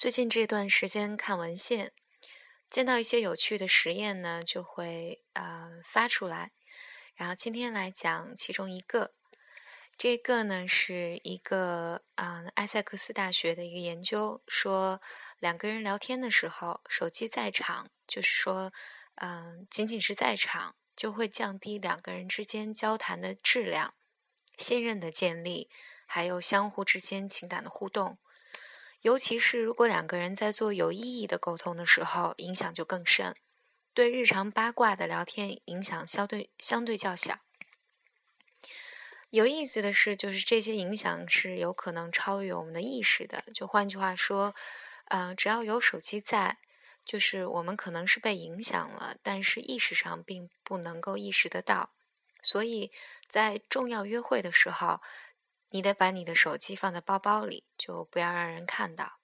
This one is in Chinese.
最近这段时间看文献，见到一些有趣的实验呢，就会呃发出来。然后今天来讲其中一个，这个呢是一个啊埃塞克斯大学的一个研究，说两个人聊天的时候，手机在场，就是说嗯仅仅是在场，就会降低两个人之间交谈的质量、信任的建立，还有相互之间情感的互动。尤其是如果两个人在做有意义的沟通的时候，影响就更甚。对日常八卦的聊天影响相对相对较小。有意思的是，就是这些影响是有可能超越我们的意识的。就换句话说，嗯，只要有手机在，就是我们可能是被影响了，但是意识上并不能够意识得到。所以在重要约会的时候。你得把你的手机放在包包里，就不要让人看到。